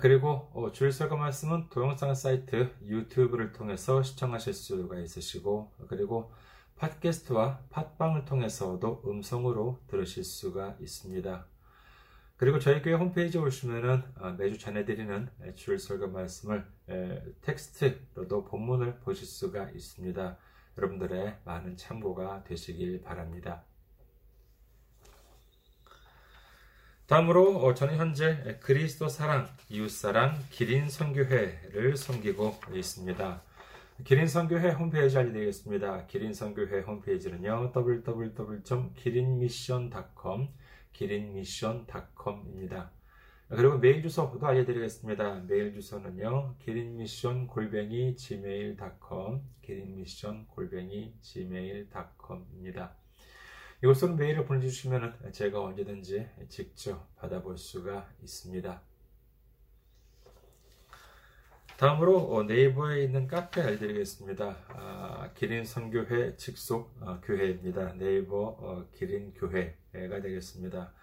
그리고 어, 주일 설교 말씀은 동영상 사이트 유튜브를 통해서 시청하실 수가 있으시고, 그리고 팟캐스트와 팟빵을 통해서도 음성으로 들으실 수가 있습니다. 그리고 저희 교회 홈페이지에 오시면은 어, 매주 전해드리는 주일 설교 말씀을 텍스트로도 본문을 보실 수가 있습니다. 여러분들의 많은 참고가 되시길 바랍니다. 다음으로 어, 저는 현재 그리스도 사랑, 이웃사랑, 기린 선교회를 섬기고 있습니다. 기린 선교회 홈페이지 알려드리겠습니다. 기린 선교회 홈페이지는요, www.기린미션.com, 기린미션.com입니다. 그리고 메일 주소도 알려드리겠습니다. 메일 주소는요, 기린미션 골뱅이 gmail.com, 기린미션 골뱅이 gmail.com입니다. 이곳으로 메일을 보내주시면 제가 언제든지 직접 받아볼 수가 있습니다. 다음으로 어, 네이버에 있는 카페 알려드리겠습니다. 아, 기린 선교회 직속 어, 교회입니다. 네이버 어, 기린 교회가 되겠습니다.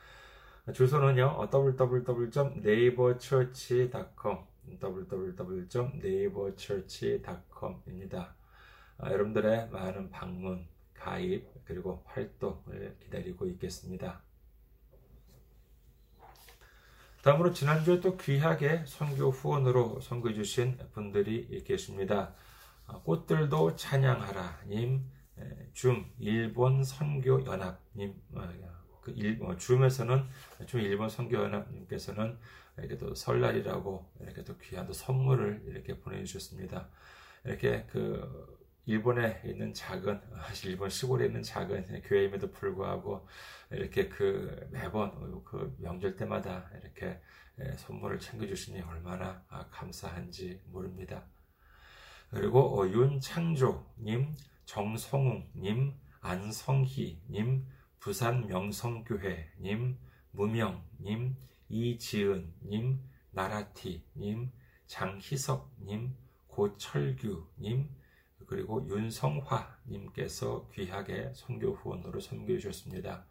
주소는요 www.neighborchurch.com www.neighborchurch.com입니다. 아, 여러분들의 많은 방문, 가입, 그리고 활동을 기다리고 있겠습니다. 다음으로 지난주에 또 귀하게 선교 후원으로 선교해 주신 분들이 계십니다. 아, 꽃들도 찬양하라님, 줌 일본 선교 연합님, 어, 그 일, 어, 줌에서는 줌 일본 선교 연합님께서는 이렇게 또 설날이라고 이렇게 또 귀한 또 선물을 이렇게 보내주셨습니다. 이렇게 그 일본에 있는 작은 일본 시골에 있는 작은 교회임에도 불구하고 이렇게 그 매번 그 명절 때마다 이렇게 선물을 챙겨주시니 얼마나 아, 감사한지 모릅니다. 그리고 어, 윤창조님, 정성웅님, 안성희님, 부산 명성교회님, 무명님, 이지은님, 나라티님, 장희석님, 고철규님, 그리고 윤성화님께서 귀하게 선교 후원으로 섬겨 주셨습니다.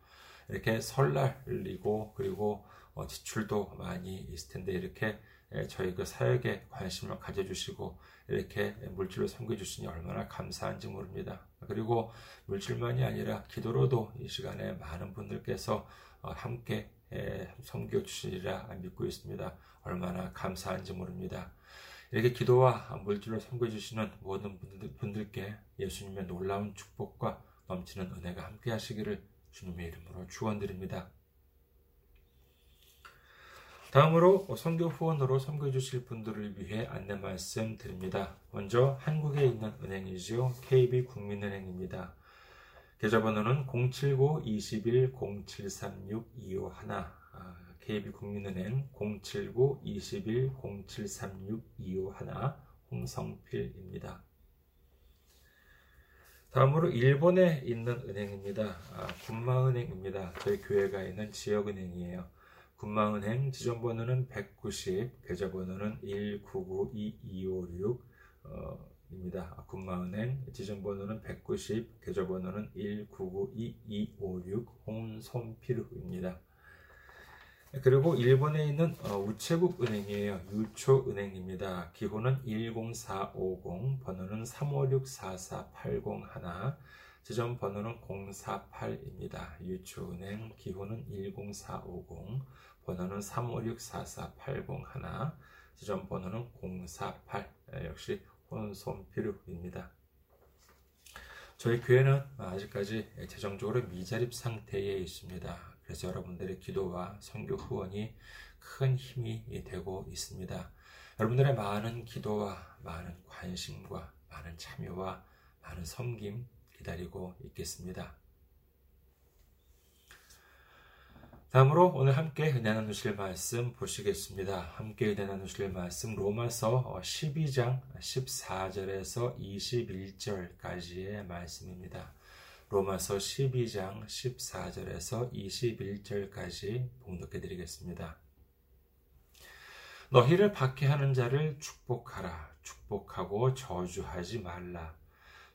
이렇게 설날이고 그리고 어, 지출도 많이 있을 텐데 이렇게 저희 그 사역에 관심을 가져주시고 이렇게 물질로 섬겨주시니 얼마나 감사한지 모릅니다. 그리고 물질만이 아니라 기도로도 이 시간에 많은 분들께서 어, 함께 섬겨주시리라 믿고 있습니다. 얼마나 감사한지 모릅니다. 이렇게 기도와 물질로 섬겨 주시는 모든 분들 께 예수님의 놀라운 축복과 넘치는 은혜가 함께 하시기를 주님의 이름으로 축원드립니다. 다음으로 선교 후원으로 섬겨 주실 분들을 위해 안내 말씀 드립니다. 먼저 한국에 있는 은행이지요. KB국민은행입니다. 계좌번호는 079-21-0736-251 KB국민은행 079-21-0736-251 홍성필입니다. 다음으로 일본에 있는 은행입니다. 아, 군마은행입니다. 저희 교회가 있는 지역은행이에요. 군마은행 지점번호는 190, 계좌번호는 1992256, 어, 입니다. 아, 군마은행 지점번호는 190, 계좌번호는 1992256 홍손필우입니다. 그리고 일본에 있는 어, 우체국 은행이에요. 유초은행입니다. 기호는 10450, 번호는 3564481, 지점 번호는 048입니다. 유초은행 기호는 10450, 번호는 3564481, 지점 번호는 048, 역시 혼손필요입니다. 저희 교회는 아직까지 재정적으로 미자립 상태에 있습니다. 그래서 여러분들의 기도와 선교 후원이 큰 힘이 되고 있습니다. 여러분들의 많은 기도와 많은 관심과 많은 참여와 많은 섬김 기다리고 있겠습니다. 다음으로 오늘 함께 은혜 나누실 말씀 보시겠습니다. 함께 은혜 나누실 말씀 로마서 12장 14절에서 21절까지의 말씀입니다. 로마서 12장 14절에서 21절까지 봉독해 드리겠습니다. 너희를 박해하는 자를 축복하라. 축복하고 저주하지 말라.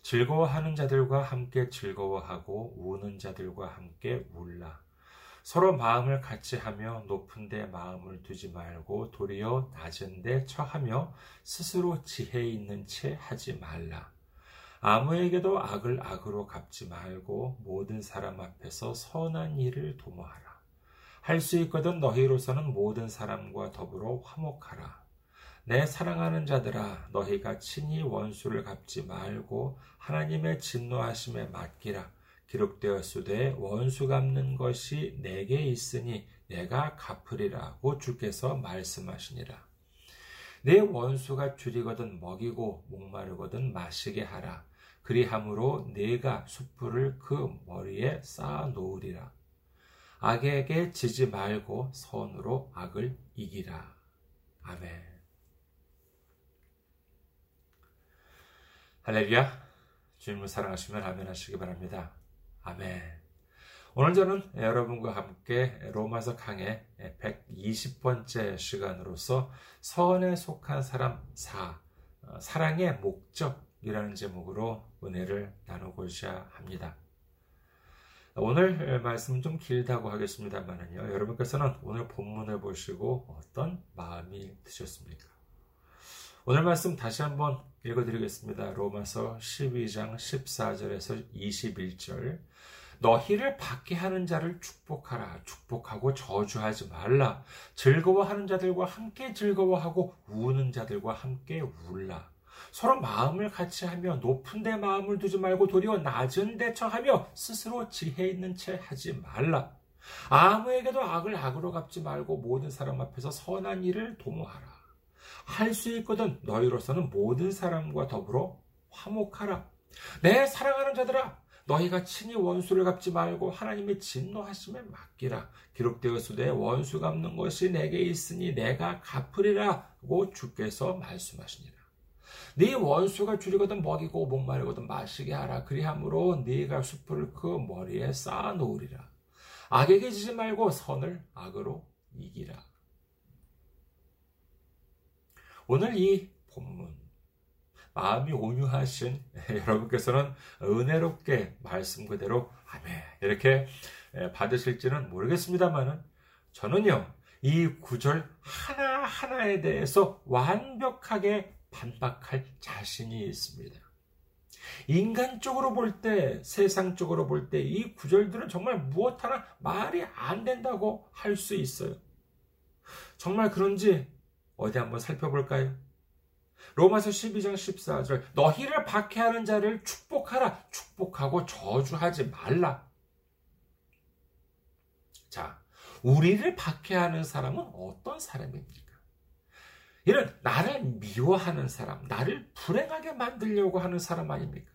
즐거워하는 자들과 함께 즐거워하고 우는 자들과 함께 울라. 서로 마음을 같이 하며 높은 데 마음을 두지 말고 도리어 낮은 데 처하며 스스로 지혜 있는 채 하지 말라. 아무에게도 악을 악으로 갚지 말고 모든 사람 앞에서 선한 일을 도모하라. 할 수 있거든 너희로서는 모든 사람과 더불어 화목하라. 내 사랑하는 자들아 너희가 친히 원수를 갚지 말고 하나님의 진노하심에 맡기라. 기록되었으되 원수 갚는 것이 내게 있으니 내가 갚으리라고 주께서 말씀하시니라. 내 원수가 줄이거든 먹이고 목마르거든 마시게 하라. 그리함으로 내가 숯불을 그 머리에 쌓아 놓으리라. 악에게 지지 말고 선으로 악을 이기라. 아멘. 할렐루야. 주님을 사랑하시면 아멘 하시기 바랍니다. 아멘. 오늘 저는 여러분과 함께 로마서 강의 120번째 시간으로서 선에 속한 사람 4, 어, 사랑의 목적이라는 제목으로 은혜를 나누고자 합니다. 오늘 말씀은 좀 길다고 하겠습니다만요. 여러분께서는 오늘 본문을 보시고 어떤 마음이 드셨습니까? 오늘 말씀 다시 한번 읽어드리겠습니다. 로마서 12장 14절에서 21절. 너희를 받게 하는 자를 축복하라. 축복하고 저주하지 말라. 즐거워하는 자들과 함께 즐거워하고 우는 자들과 함께 울라. 서로 마음을 같이 하며 높은 데 마음을 두지 말고 도리어 낮은 데 처하며 스스로 지혜 있는 채 하지 말라. 아무에게도 악을 악으로 갚지 말고 모든 사람 앞에서 선한 일을 도모하라. 할 수 있거든 너희로서는 모든 사람과 더불어 화목하라. 내 사랑하는 자들아, 너희가 친히 원수를 갚지 말고 하나님의 진노하심에 맡기라. 기록되었으되 원수 갚는 것이 내게 있으니 내가 갚으리라고 주께서 말씀하시니라. 네 원수가 줄이거든 먹이고 목마르거든 마시게 하라. 그리함으로 네가 숯불을 그 머리에 쌓아 놓으리라. 악에게 지지 말고 선을 악으로 이기라. 오늘 이 본문 마음이 온유하신 여러분께서는 은혜롭게 말씀 그대로 아멘 이렇게 받으실지는 모르겠습니다만은 저는요 이 구절 하나 하나에 대해서 완벽하게 반박할 자신이 있습니다. 인간적으로 볼 때, 세상적으로 볼 때 이 구절들은 정말 무엇 하나 말이 안 된다고 할 수 있어요. 정말 그런지 어디 한번 살펴볼까요? 로마서 12장 14절 너희를 박해하는 자를 축복하라 축복하고 저주하지 말라. 자, 우리를 박해하는 사람은 어떤 사람입니까? 이런 나를 미워하는 사람, 나를 불행하게 만들려고 하는 사람 아닙니까?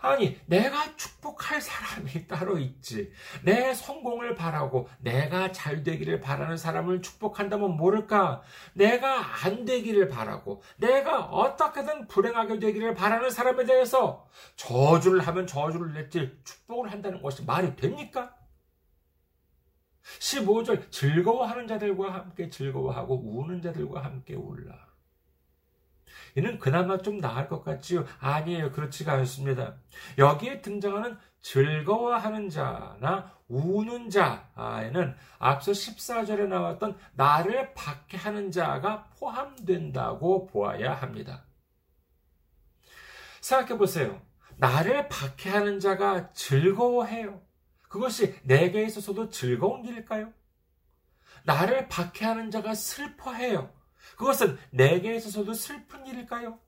아니, 내가 축복할 사람이 따로 있지. 내 성공을 바라고 내가 잘 되기를 바라는 사람을 축복한다면 모를까? 내가 안 되기를 바라고 내가 어떻게든 불행하게 되기를 바라는 사람에 대해서 저주를 하면 저주를 냈지 축복을 한다는 것이 말이 됩니까? 15절 즐거워하는 자들과 함께 즐거워하고 우는 자들과 함께 울라. 이는 그나마 좀 나을 것 같지요? 아니에요. 그렇지가 않습니다. 여기에 등장하는 즐거워하는 자나 우는 자에는 앞서 14절에 나왔던 나를 받게 하는 자가 포함된다고 보아야 합니다. 생각해 보세요. 나를 박해하는 자가 즐거워해요. 그것이 내게 있어서도 즐거운 일일까요? 나를 박해하는 자가 슬퍼해요. 그것은 내게 있어서도 슬픈 일일까요?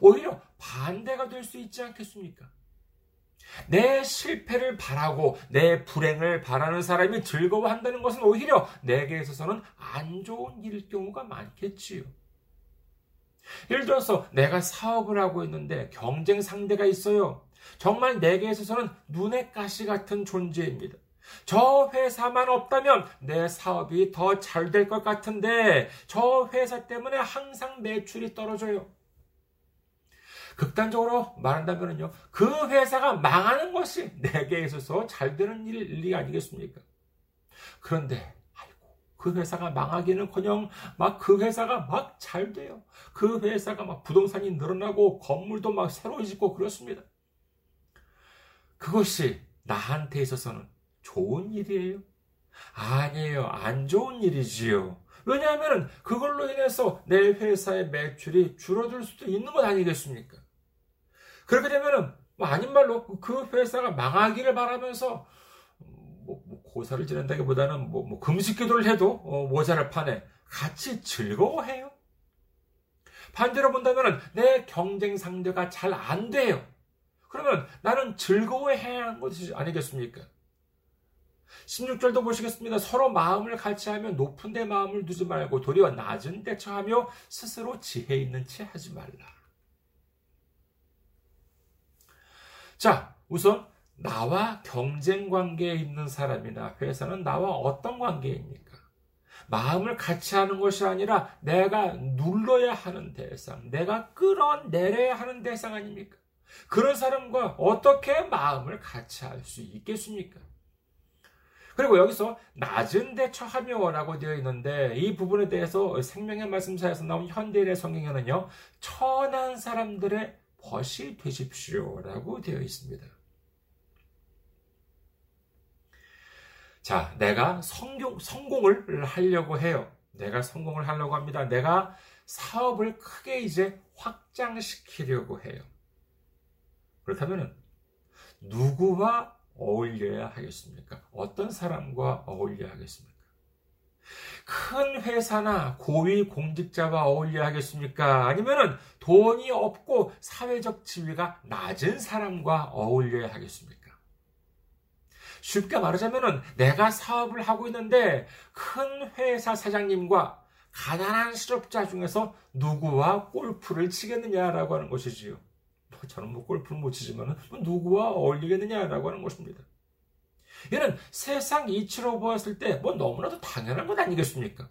오히려 반대가 될 수 있지 않겠습니까? 내 실패를 바라고 내 불행을 바라는 사람이 즐거워한다는 것은 오히려 내게 있어서는 안 좋은 일일 경우가 많겠지요. 예를 들어서 내가 사업을 하고 있는데 경쟁 상대가 있어요. 정말 내게 있어서는 눈의 가시 같은 존재입니다. 저 회사만 없다면 내 사업이 더 잘 될 것 같은데 저 회사 때문에 항상 매출이 떨어져요. 극단적으로 말한다면요. 그 회사가 망하는 것이 내게 있어서 잘 되는 일이 아니겠습니까? 그런데 아이고 그 회사가 망하기는커녕 막 그 회사가 막 잘 돼요. 그 회사가 막 부동산이 늘어나고 건물도 막 새로 짓고 그렇습니다. 그것이 나한테 있어서는 좋은 일이에요? 아니에요. 안 좋은 일이지요. 왜냐하면 그걸로 인해서 내 회사의 매출이 줄어들 수도 있는 것 아니겠습니까? 그렇게 되면은 뭐 아닌 말로 그 회사가 망하기를 바라면서 뭐, 뭐 고사를 지낸다기보다는 뭐, 뭐 금식 기도를 해도 어, 모자랄 판에 같이 즐거워해요. 반대로 본다면 내 경쟁 상대가 잘 안 돼요. 그러면 나는 즐거워해야 하는 것이 아니겠습니까? 16절도 보시겠습니다. 서로 마음을 같이 하며 높은 데 마음을 두지 말고 도리어 낮은 데 처하며 스스로 지혜 있는 채 하지 말라. 자, 우선 나와 경쟁 관계에 있는 사람이나 회사는 나와 어떤 관계입니까? 마음을 같이 하는 것이 아니라 내가 눌러야 하는 대상, 내가 끌어내려야 하는 대상 아닙니까? 그런 사람과 어떻게 마음을 같이 할 수 있겠습니까? 그리고 여기서 낮은 데 처하며라고 되어 있는데 이 부분에 대해서 생명의 말씀사에서 나온 현대인의 성경에는요 천한 사람들의 벗이 되십시오라고 되어 있습니다. 자, 내가 성공, 성공을 하려고 해요. 내가 성공을 하려고 합니다. 내가 사업을 크게 이제 확장시키려고 해요. 그렇다면 누구와 어울려야 하겠습니까? 어떤 사람과 어울려야 하겠습니까? 큰 회사나 고위 공직자와 어울려야 하겠습니까? 아니면은 돈이 없고 사회적 지위가 낮은 사람과 어울려야 하겠습니까? 쉽게 말하자면은 내가 사업을 하고 있는데 큰 회사 사장님과 가난한 실업자 중에서 누구와 골프를 치겠느냐라고 하는 것이지요. 저는 뭐 골프를 못 치지만 누구와 어울리겠느냐라고 하는 것입니다. 이는 세상 이치로 보았을 때 뭐 너무나도 당연한 것 아니겠습니까?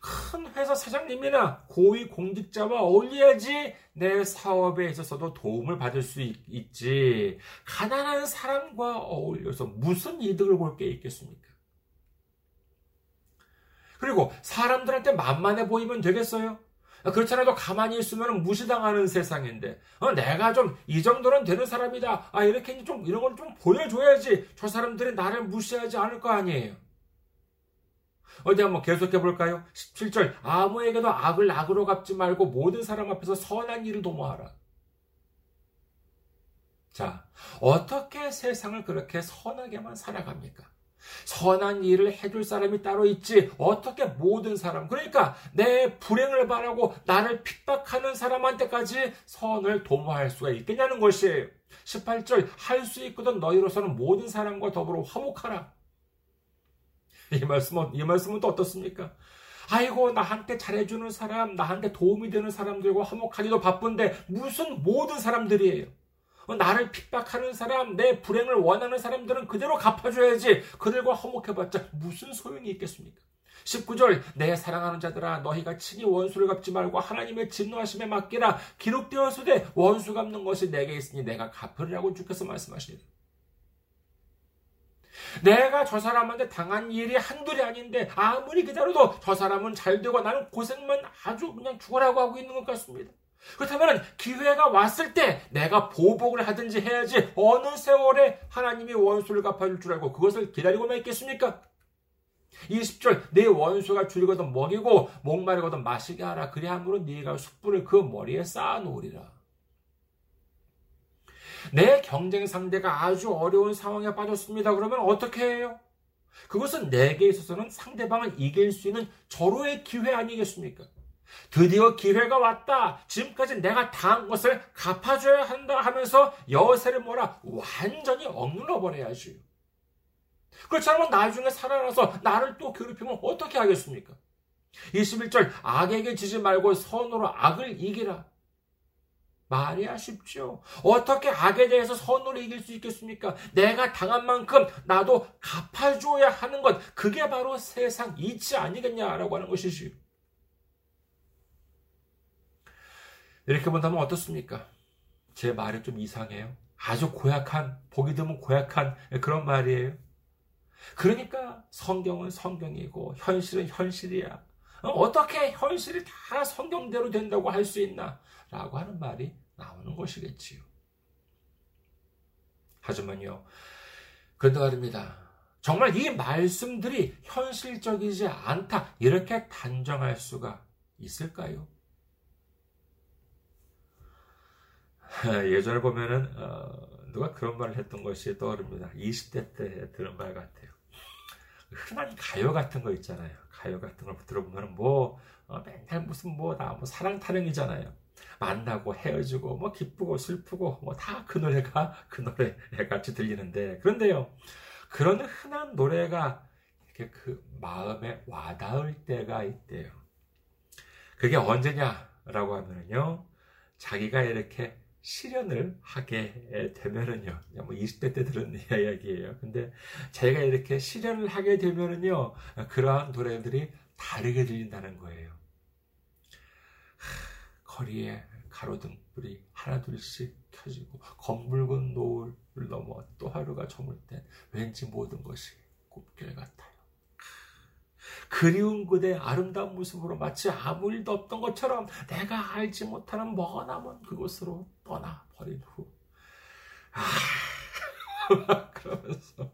큰 회사 사장님이나 고위 공직자와 어울려야지 내 사업에 있어서도 도움을 받을 수 있, 지 가난한 사람과 어울려서 무슨 이득을 볼 게 있겠습니까? 그리고 사람들한테 만만해 보이면 되겠어요? 그렇잖아도 가만히 있으면 무시당하는 세상인데, 어, 내가 좀 이 정도는 되는 사람이다. 아, 이렇게 좀 이런 걸 좀 보여줘야지 저 사람들이 나를 무시하지 않을 거 아니에요. 어디 한번 계속해 볼까요? 17절. 아무에게도 악을 악으로 갚지 말고 모든 사람 앞에서 선한 일을 도모하라. 자, 어떻게 세상을 그렇게 선하게만 살아갑니까? 선한 일을 해줄 사람이 따로 있지. 어떻게 모든 사람, 그러니까 내 불행을 바라고 나를 핍박하는 사람한테까지 선을 도모할 수가 있겠냐는 것이에요. 18절, 할 수 있거든 너희로서는 모든 사람과 더불어 화목하라. 이 말씀은, 이 말씀은 또 어떻습니까? 아이고, 나한테 잘해주는 사람, 나한테 도움이 되는 사람들과 화목하기도 바쁜데, 무슨 모든 사람들이에요. 어, 나를 핍박하는 사람, 내 불행을 원하는 사람들은 그대로 갚아줘야지. 그들과 허목해봤자 무슨 소용이 있겠습니까? 19절 내 사랑하는 자들아 너희가 친히 원수를 갚지 말고 하나님의 진노하심에 맡기라 기록되었으되 원수 갚는 것이 내게 있으니 내가 갚으리라고 주께서 말씀하십니다. 내가 저 사람한테 당한 일이 한둘이 아닌데 아무리 기다려도 저 사람은 잘 되고 나는 고생만 아주 그냥 죽어라고 하고 있는 것 같습니다. 그렇다면 기회가 왔을 때 내가 보복을 하든지 해야지 어느 세월에 하나님이 원수를 갚아줄 줄 알고 그것을 기다리고만 있겠습니까? 20절 내 원수가 줄이거든 먹이고 목마르거든 마시게 하라 그리함으로 네가 숯불을 그 머리에 쌓아 놓으리라. 내 경쟁 상대가 아주 어려운 상황에 빠졌습니다. 그러면 어떻게 해요? 그것은 내게 있어서는 상대방을 이길 수 있는 절호의 기회 아니겠습니까? 드디어 기회가 왔다. 지금까지 내가 당한 것을 갚아줘야 한다 하면서 여세를 몰아 완전히 억눌러 버려야지. 그렇지 않으면 나중에 살아나서 나를 또 괴롭히면 어떻게 하겠습니까? 21절 악에게 지지 말고 선으로 악을 이기라. 말이야 쉽죠. 어떻게 악에 대해서 선으로 이길 수 있겠습니까? 내가 당한 만큼 나도 갚아줘야 하는 것. 그게 바로 세상 이치 아니겠냐라고 하는 것이지요. 이렇게 본다면 어떻습니까? 제 말이 좀 이상해요. 아주 고약한, 보기 드문 고약한 그런 말이에요. 그러니까 성경은 성경이고 현실은 현실이야. 어, 어떻게 현실이 다 성경대로 된다고 할 수 있나? 라고 하는 말이 나오는 것이겠지요. 하지만요, 그런데 말입니다. 정말 이 말씀들이 현실적이지 않다. 이렇게 단정할 수가 있을까요? 예전에 보면은, 어, 누가 그런 말을 했던 것이 떠오릅니다. 20대 때 들은 말 같아요. 흔한 가요 같은 거 있잖아요. 가요 같은 걸 들어보면 뭐 어, 맨날 무슨 뭐나뭐 뭐 사랑 타령이잖아요. 만나고 헤어지고 뭐 기쁘고 슬프고 뭐 다 그 노래가 그 노래 같이 들리는데 그런데요. 그런 흔한 노래가 이렇게 그 마음에 와닿을 때가 있대요. 그게 언제냐라고 하면요. 자기가 이렇게 실현을 하게 되면은요, 뭐 20대 때 들은 이야기예요. 근데 제가 이렇게 실현을 하게 되면은요, 그러한 노래들이 다르게 들린다는 거예요. 거리에 가로등불이 하나둘씩 켜지고 검붉은 노을을 넘어 또 하루가 저물 땐 왠지 모든 것이 꽃길 같아요. 그리운 그대 아름다운 모습으로 마치 아무 일도 없던 것처럼 내가 알지 못하는 머나먼 그곳으로 떠나버린 후. 아, 그러면서.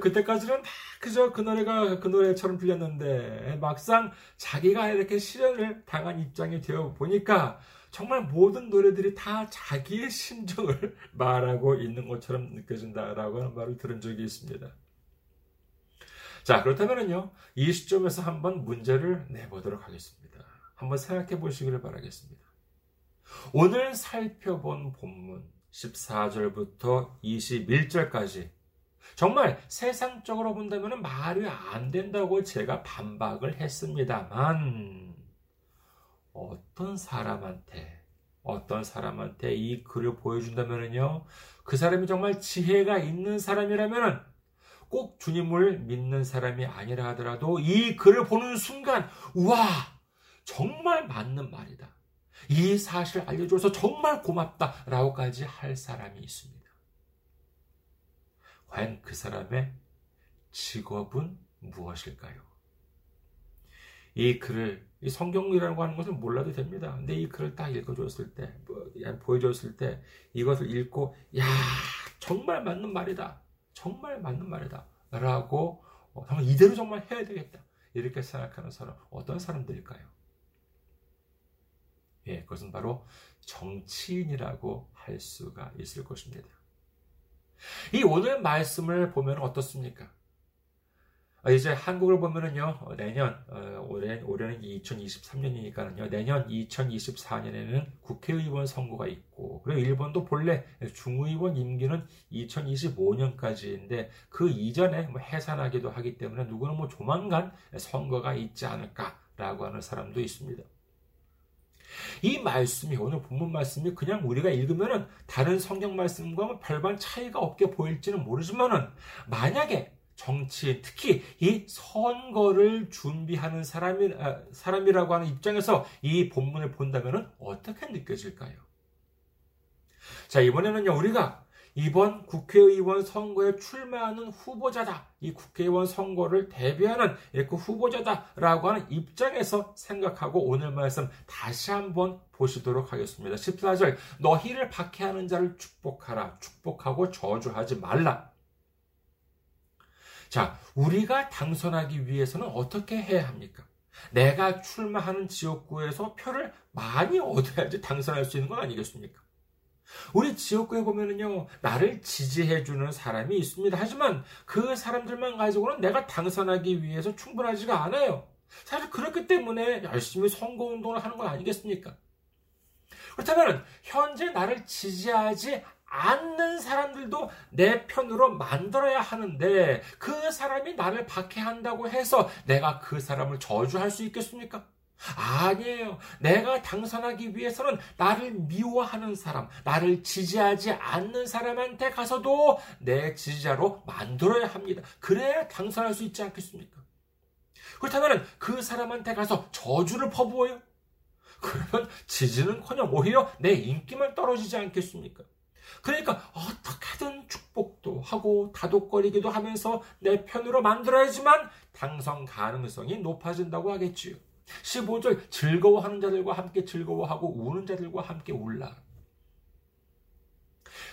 그때까지는 그저 그 노래가 그 노래처럼 들렸는데 막상 자기가 이렇게 실현을 당한 입장이 되어 보니까 정말 모든 노래들이 다 자기의 심정을 말하고 있는 것처럼 느껴진다라고 하는 말을 들은 적이 있습니다. 자, 그렇다면요. 이 시점에서 한번 문제를 내보도록 하겠습니다. 한번 생각해 보시기를 바라겠습니다. 오늘 살펴본 본문 14절부터 21절까지 정말 세상적으로 본다면 말이 안 된다고 제가 반박을 했습니다만 어떤 사람한테 어떤 사람한테 이 글을 보여준다면요 그 사람이 정말 지혜가 있는 사람이라면 꼭 주님을 믿는 사람이 아니라 하더라도 이 글을 보는 순간, 우와! 정말 맞는 말이다. 이 사실 알려줘서 정말 고맙다. 라고까지 할 사람이 있습니다. 과연 그 사람의 직업은 무엇일까요? 이 글을, 이 성경이라고 하는 것을 몰라도 됩니다. 근데 이 글을 딱 읽어줬을 때, 뭐, 보여줬을 때, 이것을 읽고, 야 정말 맞는 말이다. 정말 맞는 말이다. 라고 어, 정말 이대로 정말 해야 되겠다. 이렇게 생각하는 사람 어떤 사람들일까요? 예, 그것은 바로 정치인이라고 할 수가 있을 것입니다. 이 오늘 말씀을 보면 어떻습니까? 아, 이제 한국을 보면은요, 어, 내년, 어, 올해, 올해는 2023년이니까는요, 내년 2024년에는 국회의원 선거가 있고, 그리고 일본도 본래 중의원 임기는 2025년까지인데, 그 이전에 뭐 해산하기도 하기 때문에 누구는 뭐 조만간 선거가 있지 않을까라고 하는 사람도 있습니다. 이 말씀이 오늘 본문 말씀이 그냥 우리가 읽으면은 다른 성경 말씀과 별반 차이가 없게 보일지는 모르지만은 만약에 정치, 특히 이 선거를 준비하는 사람이, 아, 사람이라고 하는 입장에서 이 본문을 본다면 어떻게 느껴질까요? 자, 이번에는요, 우리가 이번 국회의원 선거에 출마하는 후보자다. 이 국회의원 선거를 대비하는 그 후보자다라고 하는 입장에서 생각하고 오늘 말씀 다시 한번 보시도록 하겠습니다. 14절, 너희를 박해하는 자를 축복하라. 축복하고 저주하지 말라. 자, 우리가 당선하기 위해서는 어떻게 해야 합니까? 내가 출마하는 지역구에서 표를 많이 얻어야지 당선할 수 있는 건 아니겠습니까? 우리 지역구에 보면은요, 나를 지지해주는 사람이 있습니다. 하지만 그 사람들만 가지고는 내가 당선하기 위해서 충분하지가 않아요. 사실 그렇기 때문에 열심히 선거운동을 하는 건 아니겠습니까? 그렇다면, 현재 나를 지지하지 않는 사람들도 내 편으로 만들어야 하는데 그 사람이 나를 박해한다고 해서 내가 그 사람을 저주할 수 있겠습니까? 아니에요. 내가 당선하기 위해서는 나를 미워하는 사람, 나를 지지하지 않는 사람한테 가서도 내 지지자로 만들어야 합니다. 그래야 당선할 수 있지 않겠습니까? 그렇다면 그 사람한테 가서 저주를 퍼부어요? 그러면 지지는 커녕 오히려 내 인기만 떨어지지 않겠습니까? 그러니까 어떻게든 축복도 하고 다독거리기도 하면서 내 편으로 만들어야지만 당선 가능성이 높아진다고 하겠지요. 15절 즐거워하는 자들과 함께 즐거워하고 우는 자들과 함께 울라.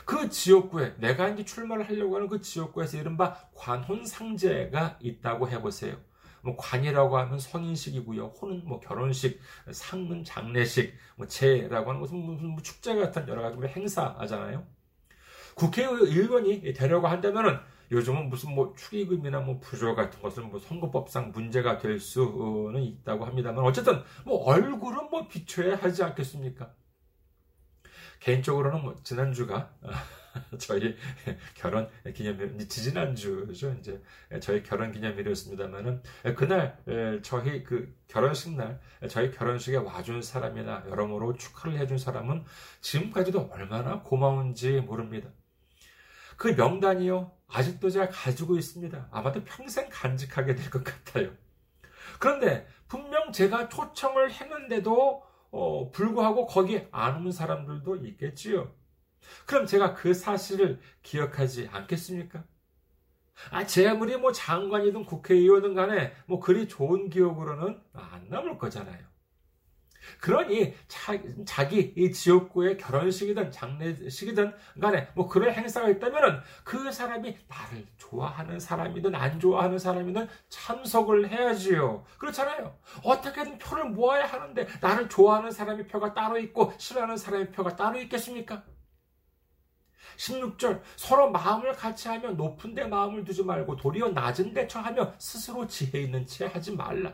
그 지역구에 내가 이제 출마를 하려고 하는 그 지역구에서 이른바 관혼상제가 있다고 해보세요. 뭐 관이라고 하면 성인식이고요. 혼은 뭐 결혼식, 상은 장례식, 뭐 제라고 하는 것은 무슨 뭐 축제 같은 여러 가지 행사하잖아요. 국회의원이 되려고 한다면은 요즘은 무슨 뭐 축의금이나 뭐 부조 같은 것은 뭐 선거법상 문제가 될 수는 있다고 합니다만 어쨌든 뭐 얼굴은 뭐 비춰야 하지 않겠습니까? 개인적으로는 뭐 지난주가 저희 결혼 기념일, 지지난주죠. 이제 저희 결혼 기념일이었습니다만은 그날 저희 그 결혼식 날 저희 결혼식에 와준 사람이나 여러모로 축하를 해준 사람은 지금까지도 얼마나 고마운지 모릅니다. 그 명단이요. 아직도 제가 가지고 있습니다. 아마도 평생 간직하게 될 것 같아요. 그런데 분명 제가 초청을 했는데도 어, 불구하고 거기 안 오는 사람들도 있겠지요. 그럼 제가 그 사실을 기억하지 않겠습니까? 아, 제 아무리 뭐 장관이든 국회의원이든 간에 뭐 그리 좋은 기억으로는 안 남을 거잖아요. 그러니 자, 기 이 지역구의 결혼식이든 장례식이든 간에 뭐 그런 행사가 있다면 그 사람이 나를 좋아하는 사람이든 안 좋아하는 사람이든 참석을 해야지요. 그렇잖아요. 어떻게든 표를 모아야 하는데 나를 좋아하는 사람의 표가 따로 있고 싫어하는 사람의 표가 따로 있겠습니까? 16절 서로 마음을 같이 하며 높은 데 마음을 두지 말고 도리어 낮은 데 처하며 스스로 지혜 있는 채 하지 말라.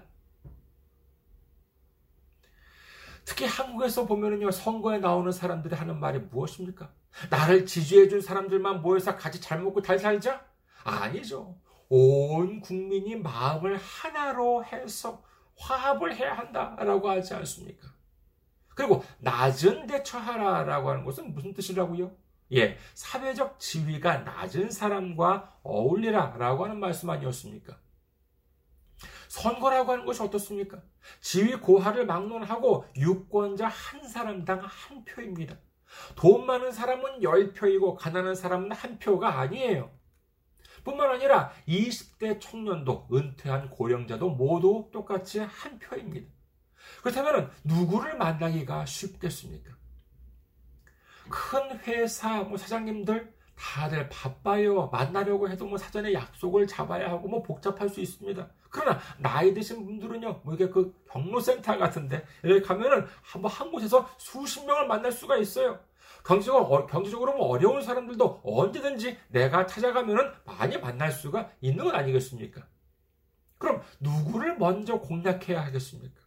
특히 한국에서 보면은요, 선거에 나오는 사람들이 하는 말이 무엇입니까? 나를 지지해준 사람들만 모여서 같이 잘 먹고 잘 살자? 아니죠. 온 국민이 마음을 하나로 해서 화합을 해야 한다라고 하지 않습니까? 그리고 낮은 데 처하라라고 하는 것은 무슨 뜻이라고요? 예, 사회적 지위가 낮은 사람과 어울리라라고 하는 말씀 아니었습니까? 선거라고 하는 것이 어떻습니까? 지위 고하를 막론하고 유권자 한 사람당 한 표입니다. 돈 많은 사람은 10표이고 가난한 사람은 한 표가 아니에요. 뿐만 아니라 20대 청년도 은퇴한 고령자도 모두 똑같이 한 표입니다. 그렇다면 누구를 만나기가 쉽겠습니까? 큰 회사 뭐 사장님들 다들 바빠요. 만나려고 해도 뭐 사전에 약속을 잡아야 하고 뭐 복잡할 수 있습니다. 그러나 나이 드신 분들은요, 뭐 이게 그 경로센터 같은데 여기 가면은 뭐한 곳에서 수십 명을 만날 수가 있어요. 경제적으로, 어, 경제적으로 뭐 어려운 사람들도 언제든지 내가 찾아가면은 많이 만날 수가 있는 건 아니겠습니까? 그럼 누구를 먼저 공략해야 하겠습니까?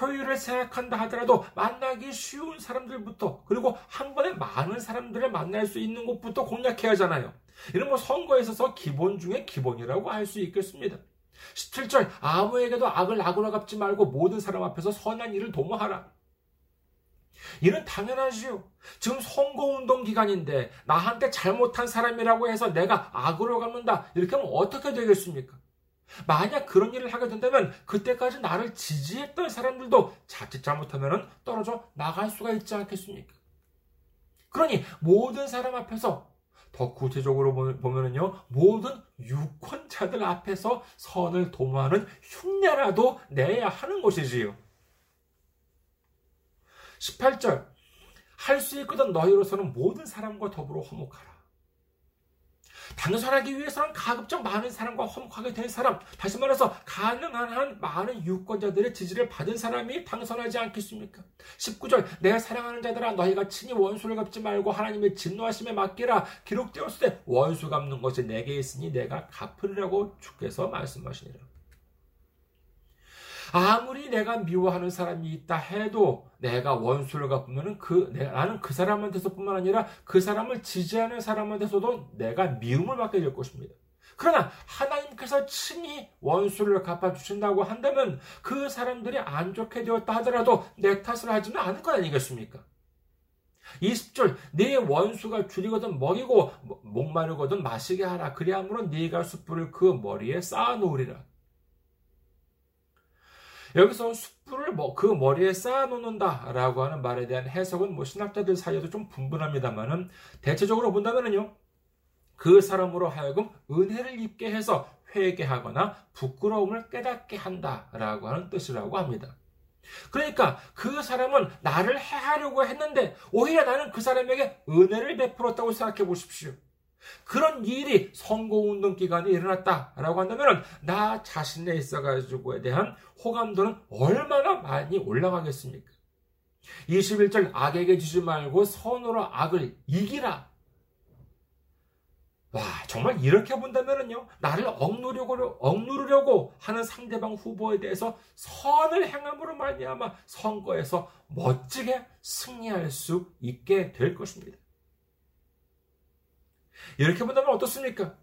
효율을 생각한다 하더라도 만나기 쉬운 사람들부터 그리고 한 번에 많은 사람들을 만날 수 있는 곳부터 공략해야 하잖아요. 이런 뭐 선거에 있어서 기본 중에 기본이라고 할 수 있겠습니다. 17절 아무에게도 악을 악으로 갚지 말고 모든 사람 앞에서 선한 일을 도모하라. 이는 당연하지요. 지금 선거운동 기간인데 나한테 잘못한 사람이라고 해서 내가 악으로 갚는다. 이렇게 하면 어떻게 되겠습니까? 만약 그런 일을 하게 된다면 그때까지 나를 지지했던 사람들도 자칫 잘못하면 떨어져 나갈 수가 있지 않겠습니까? 그러니 모든 사람 앞에서 더 구체적으로 보면은요, 모든 유권자들 앞에서 선을 도모하는 흉내라도 내야 하는 것이지요. 18절. 할 수 있거든 너희로서는 모든 사람과 더불어 화목하라. 당선하기 위해서는 가급적 많은 사람과 화목하게 된 사람, 다시 말해서 가능한 한 많은 유권자들의 지지를 받은 사람이 당선하지 않겠습니까? 19절, 내 사랑하는 자들아 너희가 친히 원수를 갚지 말고 하나님의 진노하심에 맡기라 기록되었을 때 원수 갚는 것이 내게 있으니 내가 갚으리라고 주께서 말씀하시니라. 아무리 내가 미워하는 사람이 있다 해도 내가 원수를 갚으면 그, 나는 그 사람한테서뿐만 아니라 그 사람을 지지하는 사람한테서도 내가 미움을 받게 될 것입니다. 그러나 하나님께서 친히 원수를 갚아주신다고 한다면 그 사람들이 안 좋게 되었다 하더라도 내 탓을 하지는 않을 것 아니겠습니까? 20절 네 원수가 줄이거든 먹이고 목마르거든 마시게 하라 그리함으로 네가 숯불을 그 머리에 쌓아 놓으리라 여기서 숯불을 뭐그 머리에 쌓아 놓는다라고 하는 말에 대한 해석은 뭐 신학자들 사이에도 좀 분분합니다만은 대체적으로 본다면은요 그 사람으로 하여금 은혜를 입게 해서 회개하거나 부끄러움을 깨닫게 한다라고 하는 뜻이라고 합니다. 그러니까 그 사람은 나를 해하려고 했는데 오히려 나는 그 사람에게 은혜를 베풀었다고 생각해 보십시오. 그런 일이 선거운동 기간에 일어났다라고 한다면 나 자신에 있어가지고에 대한 호감도는 얼마나 많이 올라가겠습니까? 21절 악에게 주지 말고 선으로 악을 이기라. 와, 정말 이렇게 본다면요, 나를 억누르려고, 억누르려고 하는 상대방 후보에 대해서 선을 행함으로 말미암아 선거에서 멋지게 승리할 수 있게 될 것입니다. 이렇게 본다면 어떻습니까?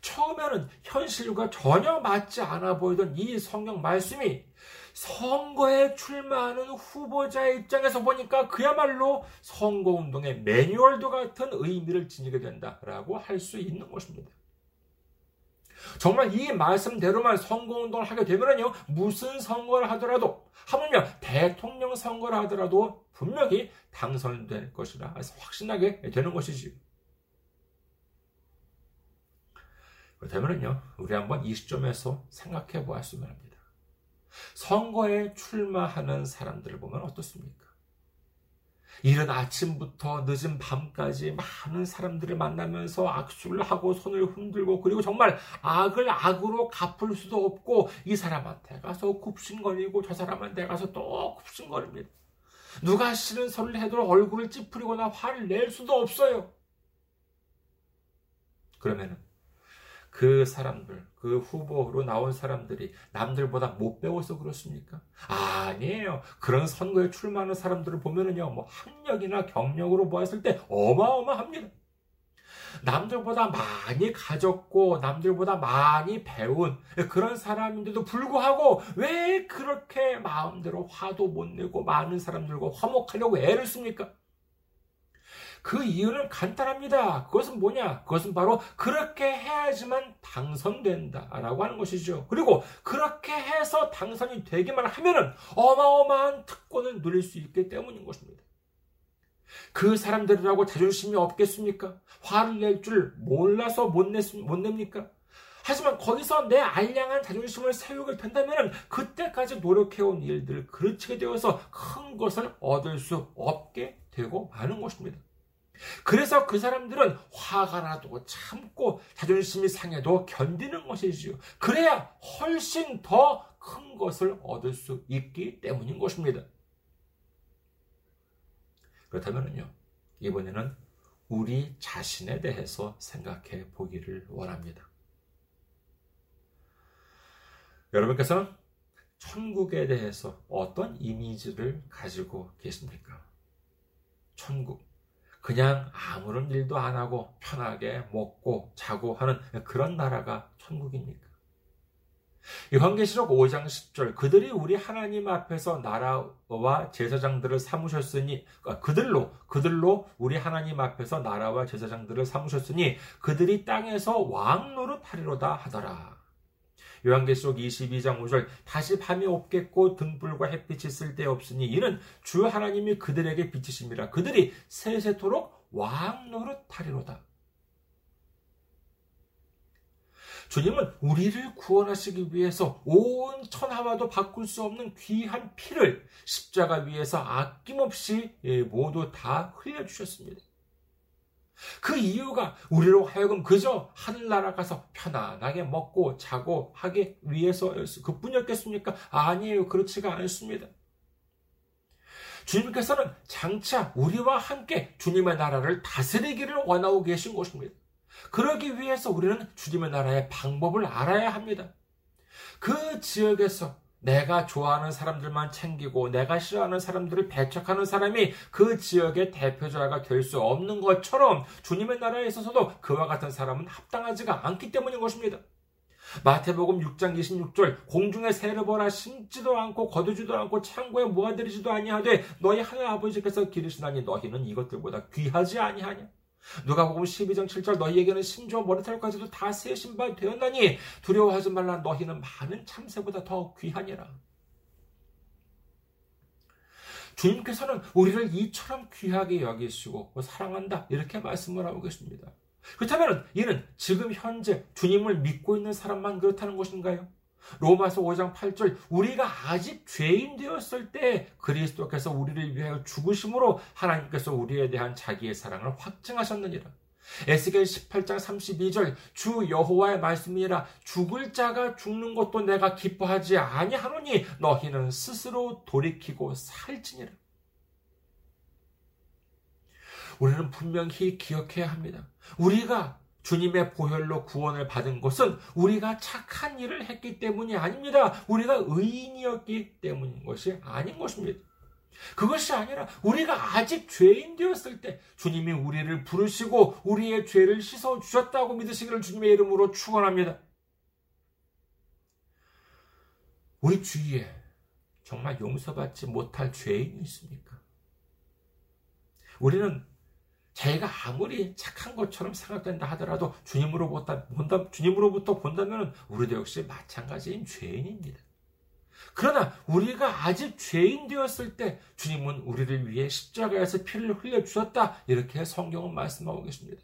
처음에는 현실과 전혀 맞지 않아 보이던 이 성경 말씀이 선거에 출마하는 후보자의 입장에서 보니까 그야말로 선거운동의 매뉴얼도 같은 의미를 지니게 된다라고 할 수 있는 것입니다. 정말 이 말씀대로만 선거운동을 하게 되면요, 무슨 선거를 하더라도, 하물며 대통령 선거를 하더라도 분명히 당선될 것이라 확신하게 되는 것이지요. 그렇다면요, 우리 한번 이 시점에서 생각해 보았으면 합니다. 선거에 출마하는 사람들을 보면 어떻습니까? 이른 아침부터 늦은 밤까지 많은 사람들을 만나면서 악수를 하고 손을 흔들고 그리고 정말 악을 악으로 갚을 수도 없고 이 사람한테 가서 굽신거리고 저 사람한테 가서 또 굽신거립니다. 누가 싫은 소리를 해도 얼굴을 찌푸리거나 화를 낼 수도 없어요. 그러면은 그 사람들, 그 후보로 나온 사람들이 남들보다 못 배워서 그렇습니까? 아니에요. 그런 선거에 출마하는 사람들을 보면은요, 뭐 학력이나 경력으로 보았을 때 어마어마합니다. 남들보다 많이 가졌고, 남들보다 많이 배운 그런 사람인데도 불구하고 왜 그렇게 마음대로 화도 못 내고 많은 사람들과 화목하려고 애를 씁니까? 그 이유는 간단합니다. 그것은 뭐냐? 그것은 바로 그렇게 해야지만 당선된다라고 하는 것이죠. 그리고 그렇게 해서 당선이 되기만 하면은 어마어마한 특권을 누릴 수 있기 때문인 것입니다. 그 사람들이라고 자존심이 없겠습니까? 화를 낼 줄 몰라서 못, 내, 못 냅니까? 하지만 거기서 내 알량한 자존심을 세우게 된다면 그때까지 노력해온 일들 그르치게 되어서 큰 것을 얻을 수 없게 되고 마는 것입니다. 그래서 그 사람들은 화가 나도 참고 자존심이 상해도 견디는 것이지요. 그래야 훨씬 더 큰 것을 얻을 수 있기 때문인 것입니다. 그렇다면요, 이번에는 우리 자신에 대해서 생각해 보기를 원합니다. 여러분께서는 천국에 대해서 어떤 이미지를 가지고 계십니까? 천국. 그냥 아무런 일도 안 하고 편하게 먹고 자고 하는 그런 나라가 천국입니까? 요한계시록 5장 10절 그들이 우리 하나님 앞에서 나라와 제사장들을 삼으셨으니 그러니까 그들로 그들로 우리 하나님 앞에서 나라와 제사장들을 삼으셨으니 그들이 땅에서 왕 노릇 하리로다 하더라. 요한계시록 22장 5절 다시 밤이 없겠고 등불과 햇빛이 쓸데없으니 이는 주 하나님이 그들에게 빛이심이라 그들이 세세토록 왕 노릇하리로다. 주님은 우리를 구원하시기 위해서 온 천하와도 바꿀 수 없는 귀한 피를 십자가 위에서 아낌없이 모두 다 흘려주셨습니다. 그 이유가 우리로 하여금 그저 하늘나라 가서 편안하게 먹고 자고 하기 위해서 그뿐이었겠습니까? 아니에요. 그렇지가 않습니다. 주님께서는 장차 우리와 함께 주님의 나라를 다스리기를 원하고 계신 것입니다. 그러기 위해서 우리는 주님의 나라의 방법을 알아야 합니다. 그 지역에서 내가 좋아하는 사람들만 챙기고 내가 싫어하는 사람들을 배척하는 사람이 그 지역의 대표자가 될 수 없는 것처럼 주님의 나라에 있어서도 그와 같은 사람은 합당하지가 않기 때문인 것입니다. 마태복음 6장 26절 공중에 새를 보라 심지도 않고 거두지도 않고 창고에 모아들이지도 아니하되 너희 하늘 아버지께서 기르시나니 너희는 이것들보다 귀하지 아니하냐 누가복음 12장 7절 너희에게는 심지어 머리털까지도 다 세신 바 되었나니 두려워하지 말라 너희는 많은 참새보다 더 귀하니라. 주님께서는 우리를 이처럼 귀하게 여기시고 사랑한다 이렇게 말씀을 하고 계십니다. 그렇다면 이는 지금 현재 주님을 믿고 있는 사람만 그렇다는 것인가요? 로마서 5장 8절 우리가 아직 죄인 되었을 때 그리스도께서 우리를 위하여 죽으심으로 하나님께서 우리에 대한 자기의 사랑을 확증하셨느니라. 에스겔 18장 32절 주 여호와의 말씀이라 죽을 자가 죽는 것도 내가 기뻐하지 아니하노니 너희는 스스로 돌이키고 살지니라. 우리는 분명히 기억해야 합니다. 우리가 주님의 보혈로 구원을 받은 것은 우리가 착한 일을 했기 때문이 아닙니다. 우리가 의인이었기 때문인 것이 아닌 것입니다. 그것이 아니라 우리가 아직 죄인 되었을 때 주님이 우리를 부르시고 우리의 죄를 씻어 주셨다고 믿으시기를 주님의 이름으로 축원합니다. 우리 주위에 정말 용서받지 못할 죄인이 있습니까? 우리는 자기가 아무리 착한 것처럼 생각된다 하더라도 주님으로부터 본다, 주님으로부터 본다면 우리도 역시 마찬가지인 죄인입니다. 그러나 우리가 아직 죄인 되었을 때 주님은 우리를 위해 십자가에서 피를 흘려 주셨다. 이렇게 성경은 말씀하고 계십니다.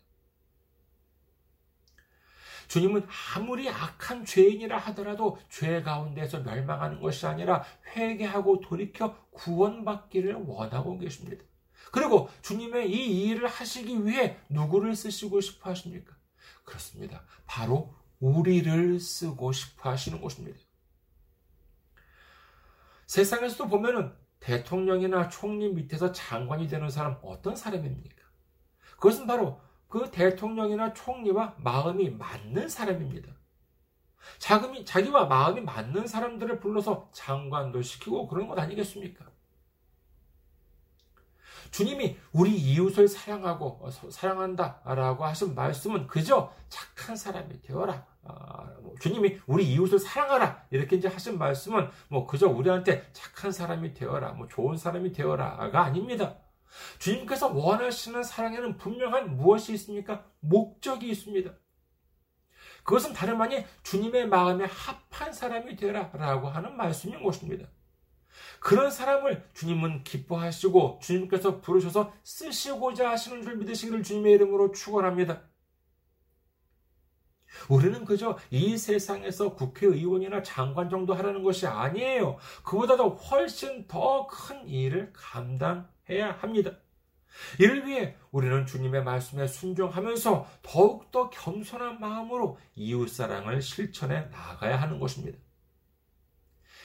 주님은 아무리 악한 죄인이라 하더라도 죄 가운데서 멸망하는 것이 아니라 회개하고 돌이켜 구원받기를 원하고 계십니다. 그리고 주님의 이 일을 하시기 위해 누구를 쓰시고 싶어 하십니까? 그렇습니다. 바로 우리를 쓰고 싶어 하시는 것입니다. 세상에서도 보면은 대통령이나 총리 밑에서 장관이 되는 사람 어떤 사람입니까? 그것은 바로 그 대통령이나 총리와 마음이 맞는 사람입니다. 자금이, 자기와 마음이 맞는 사람들을 불러서 장관도 시키고 그런 것 아니겠습니까? 주님이 우리 이웃을 사랑하고 어, 사랑한다라고 하신 말씀은 그저 착한 사람이 되어라. 아, 뭐 주님이 우리 이웃을 사랑하라 이렇게 이제 하신 말씀은 뭐 그저 우리한테 착한 사람이 되어라, 뭐 좋은 사람이 되어라가 아닙니다. 주님께서 원하시는 사랑에는 분명한 무엇이 있습니까? 목적이 있습니다. 그것은 다름 아닌 주님의 마음에 합한 사람이 되라라고 하는 말씀인 것입니다. 그런 사람을 주님은 기뻐하시고 주님께서 부르셔서 쓰시고자 하시는 줄 믿으시기를 주님의 이름으로 축원합니다. 우리는 그저 이 세상에서 국회의원이나 장관 정도 하라는 것이 아니에요. 그보다도 훨씬 더 큰 일을 감당해야 합니다. 이를 위해 우리는 주님의 말씀에 순종하면서 더욱더 겸손한 마음으로 이웃사랑을 실천해 나가야 하는 것입니다.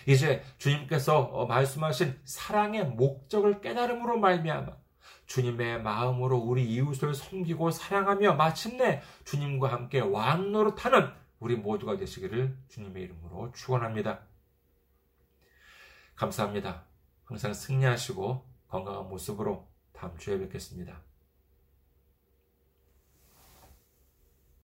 이제 주님께서 어, 말씀하신 사랑의 목적을 깨달음으로 말미암아 주님의 마음으로 우리 이웃을 섬기고 사랑하며 마침내 주님과 함께 왕노릇하는 우리 모두가 되시기를 주님의 이름으로 축원합니다. 감사합니다. 항상 승리하시고 건강한 모습으로 다음 주에 뵙겠습니다.